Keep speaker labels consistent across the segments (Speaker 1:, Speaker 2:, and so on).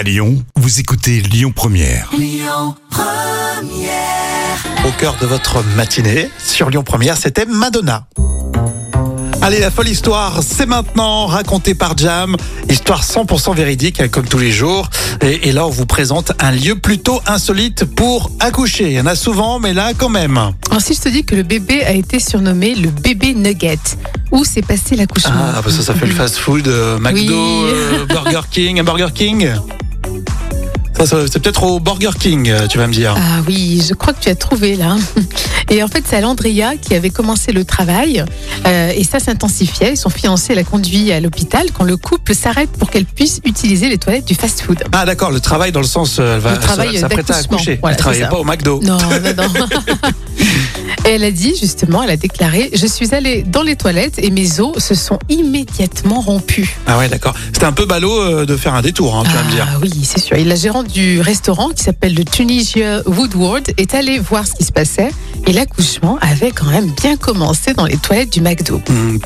Speaker 1: À Lyon, vous écoutez Lyon Première.
Speaker 2: Au cœur de votre matinée, sur Lyon Première, c'était Madonna. Allez, la folle histoire, c'est maintenant, racontée par Jam. Histoire 100% véridique, comme tous les jours. Et, et là, on vous présente un lieu plutôt insolite pour accoucher. Il y en a souvent, mais là, quand même.
Speaker 3: Alors si je te dis que le bébé a été surnommé le bébé nugget, où s'est passé l'accouchement?
Speaker 2: Ah, parce que ça fait le fast-food, euh, McDo,
Speaker 3: Oui.
Speaker 2: euh, Burger King, un Burger King. C'est peut-être au Burger King, euh, tu vas me dire.
Speaker 3: Ah oui, je crois que tu as trouvé là. Et en fait, c'est Alandria qui avait commencé le travail euh, et ça s'intensifiait. Son fiancé l'a conduit à l'hôpital quand le couple s'arrête pour qu'elle puisse utiliser les toilettes du fast-food.
Speaker 2: Ah, d'accord, le travail dans le sens, euh, elle va
Speaker 3: Le travail
Speaker 2: elle s'apprête à accoucher.
Speaker 3: Voilà,
Speaker 2: elle travaillait pas au McDo.
Speaker 3: Non, non, non. Et elle a dit justement, elle a déclaré, je suis allée dans les toilettes et mes os se sont immédiatement rompus.
Speaker 2: Ah ouais, d'accord. C'était un peu ballot euh, de faire un détour, hein, tu vas me dire.
Speaker 3: Ah oui, c'est sûr. Et la gérante du restaurant, qui s'appelle le Tunisia Woodward, est allée voir ce qui se passait. Et l'accouchement avait quand même bien commencé dans les toilettes du McDo.
Speaker 2: Hmm.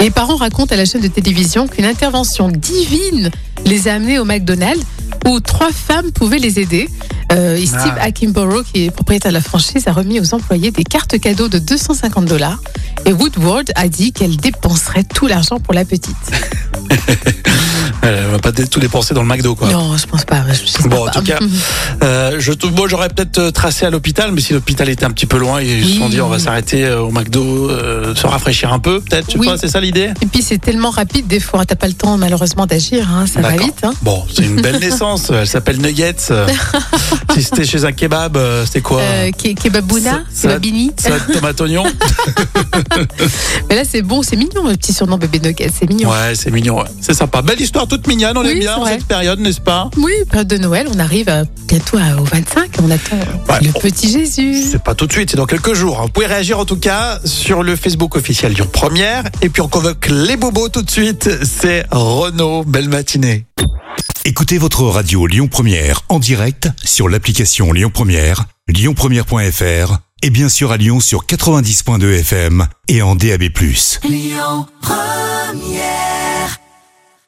Speaker 3: Et les parents racontent à la chaîne de télévision qu'une intervention divine les a amenés au McDonald's où trois femmes pouvaient les aider. Euh, et Steve
Speaker 2: Ah.
Speaker 3: Akinborough, qui est propriétaire de la franchise, a remis aux employés des cartes cadeaux de 250 dollars. Et Woodward a dit qu'elle dépenserait tout l'argent pour la petite.
Speaker 2: Tout dépenser dans le McDo, quoi.
Speaker 3: Non, je pense pas.
Speaker 2: Bon, en tout cas, Euh, je, moi, j'aurais peut-être euh, tracé à l'hôpital, mais si l'hôpital était un petit peu loin, ils se
Speaker 3: Oui.
Speaker 2: sont dit on va s'arrêter euh, au McDo, euh, se rafraîchir un peu, peut-être. Je
Speaker 3: Oui.
Speaker 2: c'est ça l'idée?
Speaker 3: Et puis c'est tellement rapide, des fois, t'as pas le temps malheureusement d'agir, hein, ça va vite. Hein.
Speaker 2: Bon, c'est une belle naissance. Elle s'appelle Nuggets. Si c'était chez un kebab, c'était quoi?
Speaker 3: Euh, ke- kebabouna, kebabini.
Speaker 2: Salade tomate oignon
Speaker 3: Mais là c'est bon, c'est mignon le petit surnom bébé nugget, c'est mignon.
Speaker 2: Ouais, c'est mignon. ouais. C'est sympa. Belle histoire, toute mignonne. On
Speaker 3: Oui,
Speaker 2: aime bien
Speaker 3: vrai.
Speaker 2: cette période, n'est-ce pas?
Speaker 3: Oui, période de Noël, on arrive euh, bientôt au 25, on attend
Speaker 2: Ouais,
Speaker 3: le
Speaker 2: on-
Speaker 3: petit Jésus.
Speaker 2: C'est pas tout de suite, c'est dans quelques jours. Vous pouvez réagir en tout cas sur le Facebook officiel Lyon Première. Et puis on convoque les bobos tout de suite. C'est Renaud. Belle matinée.
Speaker 1: Écoutez votre radio Lyon Première en direct sur l'application Lyon Première, lyonpremière.fr et bien sûr à Lyon sur 90.2 FM et en DAB+.